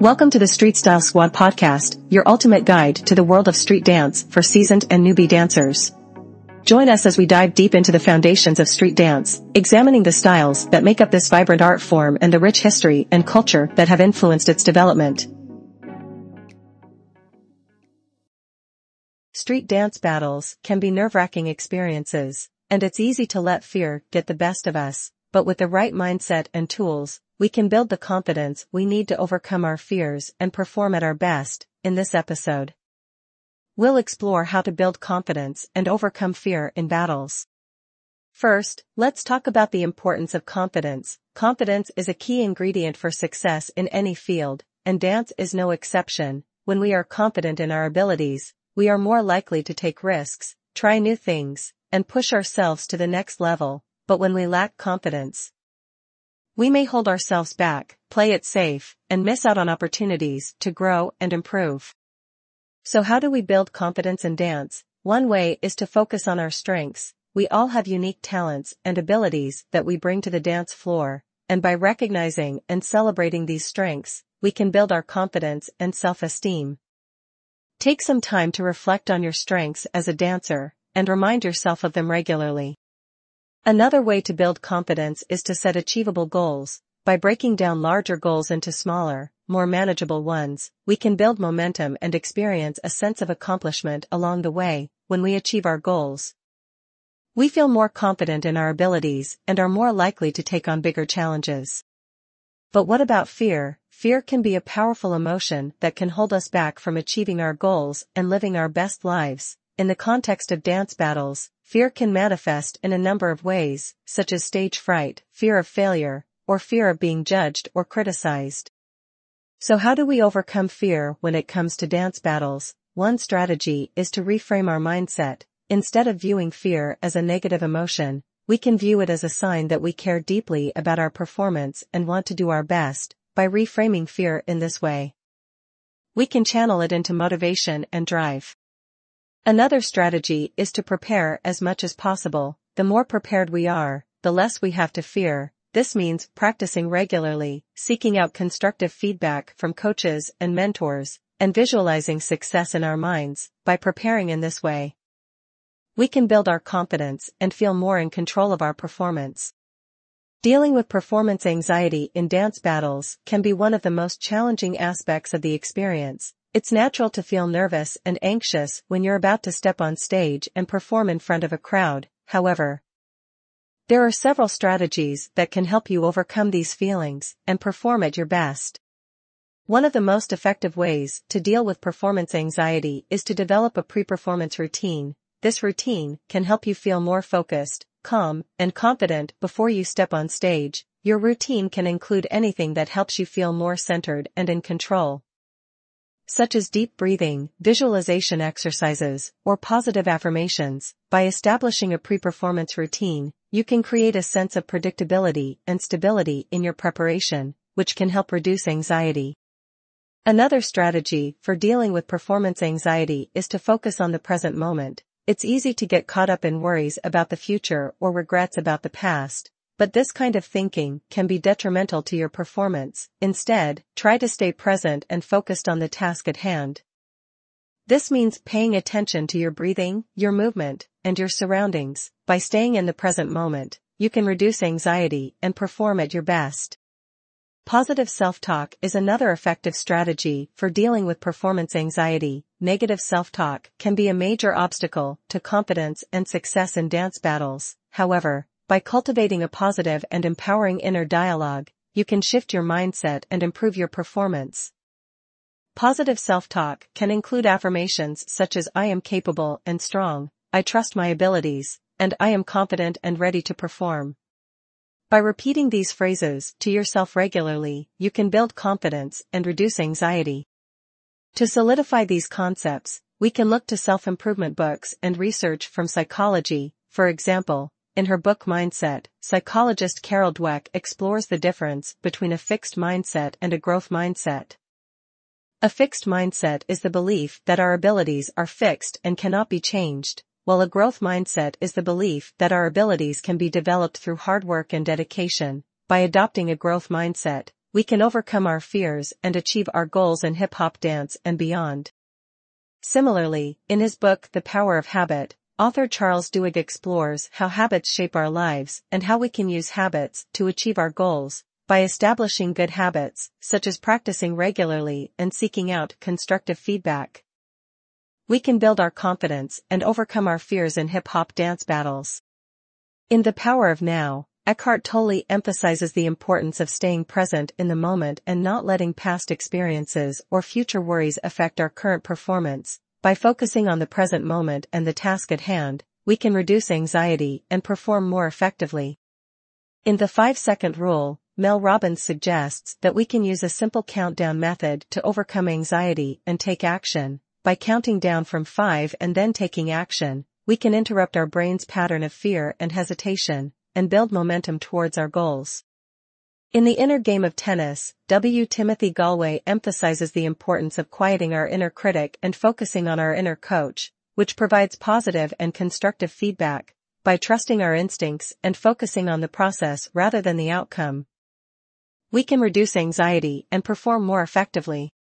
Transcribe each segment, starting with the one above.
Welcome to the Street Style Squad podcast, your ultimate guide to the world of street dance for seasoned and newbie dancers. Join us as we dive deep into the foundations of street dance, examining the styles that make up this vibrant art form and the rich history and culture that have influenced its development. Street dance battles can be nerve-wracking experiences, and it's easy to let fear get the best of us, but with the right mindset and tools, we can build the confidence we need to overcome our fears and perform at our best, in this episode. We'll explore how to build confidence and overcome fear in battles. First, let's talk about the importance of confidence. Confidence is a key ingredient for success in any field, and dance is no exception. When we are confident in our abilities, we are more likely to take risks, try new things, and push ourselves to the next level, but when we lack confidence, we may hold ourselves back, play it safe, and miss out on opportunities to grow and improve. So how do we build confidence in dance? One way is to focus on our strengths. We all have unique talents and abilities that we bring to the dance floor, and by recognizing and celebrating these strengths, we can build our confidence and self-esteem. Take some time to reflect on your strengths as a dancer, and remind yourself of them regularly. Another way to build confidence is to set achievable goals. By breaking down larger goals into smaller, more manageable ones, we can build momentum and experience a sense of accomplishment along the way when we achieve our goals. We feel more confident in our abilities and are more likely to take on bigger challenges. But what about fear? Fear can be a powerful emotion that can hold us back from achieving our goals and living our best lives. In the context of dance battles, Fear can manifest in a number of ways, such as stage fright, fear of failure, or fear of being judged or criticized. So how do we overcome fear when it comes to dance battles? One strategy is to reframe our mindset. Instead of viewing fear as a negative emotion, we can view it as a sign that we care deeply about our performance and want to do our best, by reframing fear in this way. We can channel it into motivation and drive. Another strategy is to prepare as much as possible. The more prepared we are, the less we have to fear. This means practicing regularly, seeking out constructive feedback from coaches and mentors, and visualizing success in our minds. By preparing in this way, we can build our confidence and feel more in control of our performance. Dealing with performance anxiety in dance battles can be one of the most challenging aspects of the experience, it's natural to feel nervous and anxious when you're about to step on stage and perform in front of a crowd, however. There are several strategies that can help you overcome these feelings and perform at your best. One of the most effective ways to deal with performance anxiety is to develop a pre-performance routine. This routine can help you feel more focused, calm, and confident before you step on stage. Your routine can include anything that helps you feel more centered and in control such as deep breathing, visualization exercises, or positive affirmations, by establishing a pre-performance routine, you can create a sense of predictability and stability in your preparation, which can help reduce anxiety. Another strategy for dealing with performance anxiety is to focus on the present moment. It's easy to get caught up in worries about the future or regrets about the past, but this kind of thinking can be detrimental to your performance. Instead, try to stay present and focused on the task at hand. This means paying attention to your breathing, your movement, and your surroundings. By staying in the present moment, you can reduce anxiety and perform at your best. Positive self-talk is another effective strategy for dealing with performance anxiety. Negative self-talk can be a major obstacle to confidence and success in dance battles. However, by cultivating a positive and empowering inner dialogue, you can shift your mindset and improve your performance. Positive self-talk can include affirmations such as I am capable and strong, I trust my abilities, and I am confident and ready to perform. By repeating these phrases to yourself regularly, you can build confidence and reduce anxiety. To solidify these concepts, we can look to self-improvement books and research from psychology, for example, in her book Mindset, psychologist Carol Dweck explores the difference between a fixed mindset and a growth mindset. A fixed mindset is the belief that our abilities are fixed and cannot be changed, while a growth mindset is the belief that our abilities can be developed through hard work and dedication. By adopting a growth mindset, we can overcome our fears and achieve our goals in hip-hop dance and beyond. Similarly, in his book The Power of Habit, author Charles Duhigg explores how habits shape our lives and how we can use habits to achieve our goals by establishing good habits, such as practicing regularly and seeking out constructive feedback. We can build our confidence and overcome our fears in hip-hop dance battles. In The Power of Now, Eckhart Tolle emphasizes the importance of staying present in the moment and not letting past experiences or future worries affect our current performance. By focusing on the present moment and the task at hand, we can reduce anxiety and perform more effectively. In the 5-second rule, Mel Robbins suggests that we can use a simple countdown method to overcome anxiety and take action. By counting down from 5 and then taking action, we can interrupt our brain's pattern of fear and hesitation, and build momentum towards our goals. In the inner game of tennis, W. Timothy Gallwey emphasizes the importance of quieting our inner critic and focusing on our inner coach, which provides positive and constructive feedback, by trusting our instincts and focusing on the process rather than the outcome. We can reduce anxiety and perform more effectively.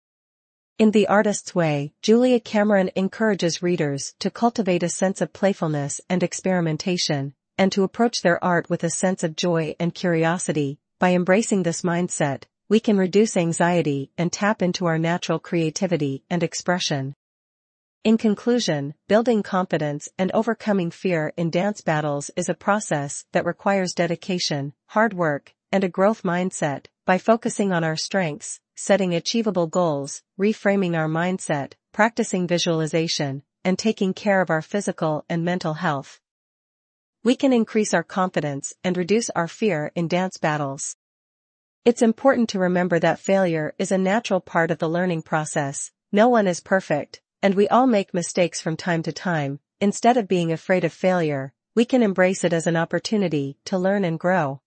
In The Artist's Way, Julia Cameron encourages readers to cultivate a sense of playfulness and experimentation, and to approach their art with a sense of joy and curiosity, by embracing this mindset, we can reduce anxiety and tap into our natural creativity and expression. In conclusion, building confidence and overcoming fear in dance battles is a process that requires dedication, hard work, and a growth mindset, by focusing on our strengths, setting achievable goals, reframing our mindset, practicing visualization, and taking care of our physical and mental health we can increase our confidence and reduce our fear in dance battles. It's important to remember that failure is a natural part of the learning process, no one is perfect, and we all make mistakes from time to time, instead of being afraid of failure, we can embrace it as an opportunity to learn and grow.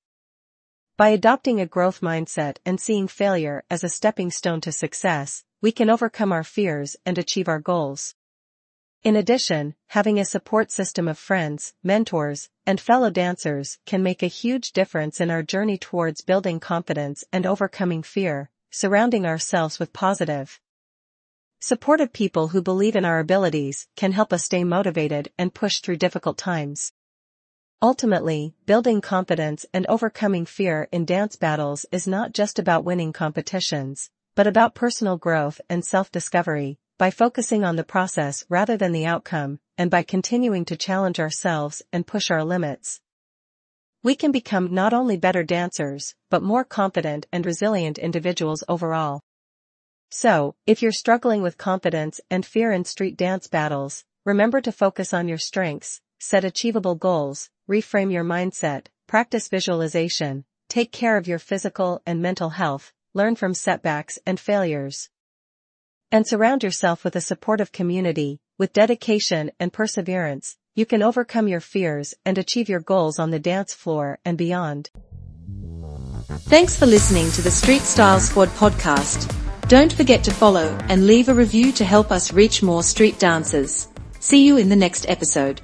By adopting a growth mindset and seeing failure as a stepping stone to success, we can overcome our fears and achieve our goals. In addition, having a support system of friends, mentors, and fellow dancers can make a huge difference in our journey towards building confidence and overcoming fear, surrounding ourselves with positive, supportive people who believe in our abilities can help us stay motivated and push through difficult times. Ultimately, building confidence and overcoming fear in dance battles is not just about winning competitions, but about personal growth and self-discovery, by focusing on the process rather than the outcome, and by continuing to challenge ourselves and push our limits. We can become not only better dancers, but more confident and resilient individuals overall. So, if you're struggling with confidence and fear in street dance battles, remember to focus on your strengths, set achievable goals, reframe your mindset, practice visualization, take care of your physical and mental health, learn from setbacks and failures. And surround yourself with a supportive community, with dedication and perseverance, you can overcome your fears and achieve your goals on the dance floor and beyond. Thanks for listening to the Street Style Squad podcast. Don't forget to follow and leave a review to help us reach more street dancers. See you in the next episode.